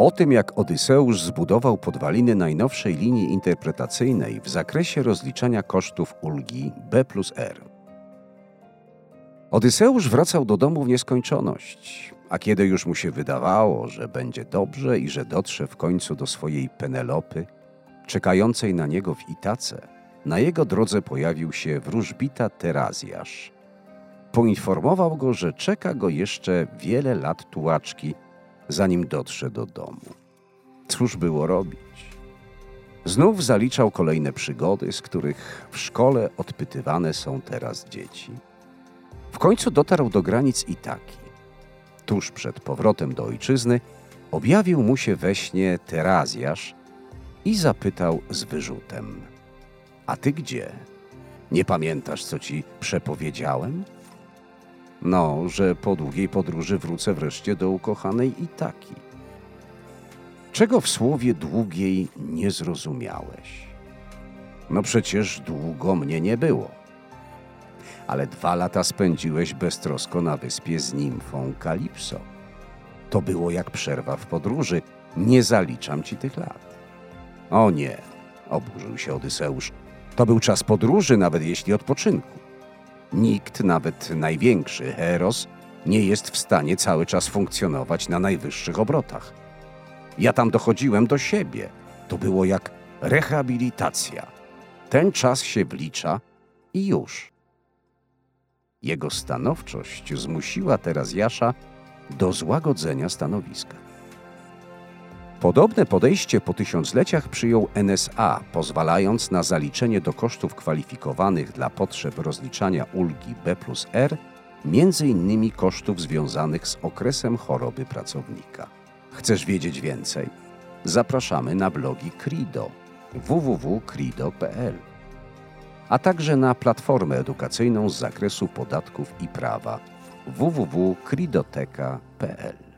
O tym, jak Odyseusz zbudował podwaliny najnowszej linii interpretacyjnej w zakresie rozliczania kosztów ulgi B plus R. Odyseusz wracał do domu w nieskończoność, a kiedy już mu się wydawało, że będzie dobrze i że dotrze w końcu do swojej Penelopy, czekającej na niego w Itace, na jego drodze pojawił się wróżbita Terazjasz. Poinformował go, że czeka go jeszcze wiele lat tułaczki, zanim dotrze do domu. Cóż było robić? Znów zaliczał kolejne przygody, z których w szkole odpytywane są teraz dzieci. W końcu dotarł do granic Itaki. Tuż przed powrotem do ojczyzny objawił mu się we śnie Terazjasz i zapytał z wyrzutem: A ty gdzie? Nie pamiętasz, co ci przepowiedziałem? No, że po długiej podróży wrócę wreszcie do ukochanej Itaki. Czego w słowie długiej nie zrozumiałeś? No przecież długo mnie nie było. Ale dwa lata spędziłeś beztrosko na wyspie z nimfą Kalipso. To było jak przerwa w podróży. Nie zaliczam ci tych lat. O nie, oburzył się Odyseusz. To był czas podróży, nawet jeśli odpoczynku. Nikt, nawet największy Heros, nie jest w stanie cały czas funkcjonować na najwyższych obrotach. Ja tam dochodziłem do siebie. To było jak rehabilitacja. Ten czas się wlicza i już. Jego stanowczość zmusiła teraz Jasza do złagodzenia stanowiska. Podobne podejście po tysiącleciach przyjął NSA, pozwalając na zaliczenie do kosztów kwalifikowanych dla potrzeb rozliczania ulgi B plus R innymi kosztów związanych z okresem choroby pracownika. Chcesz wiedzieć więcej? Zapraszamy na blogi Crido www.crido.pl, a także na platformę edukacyjną z zakresu podatków i prawa www.cridoteka.pl.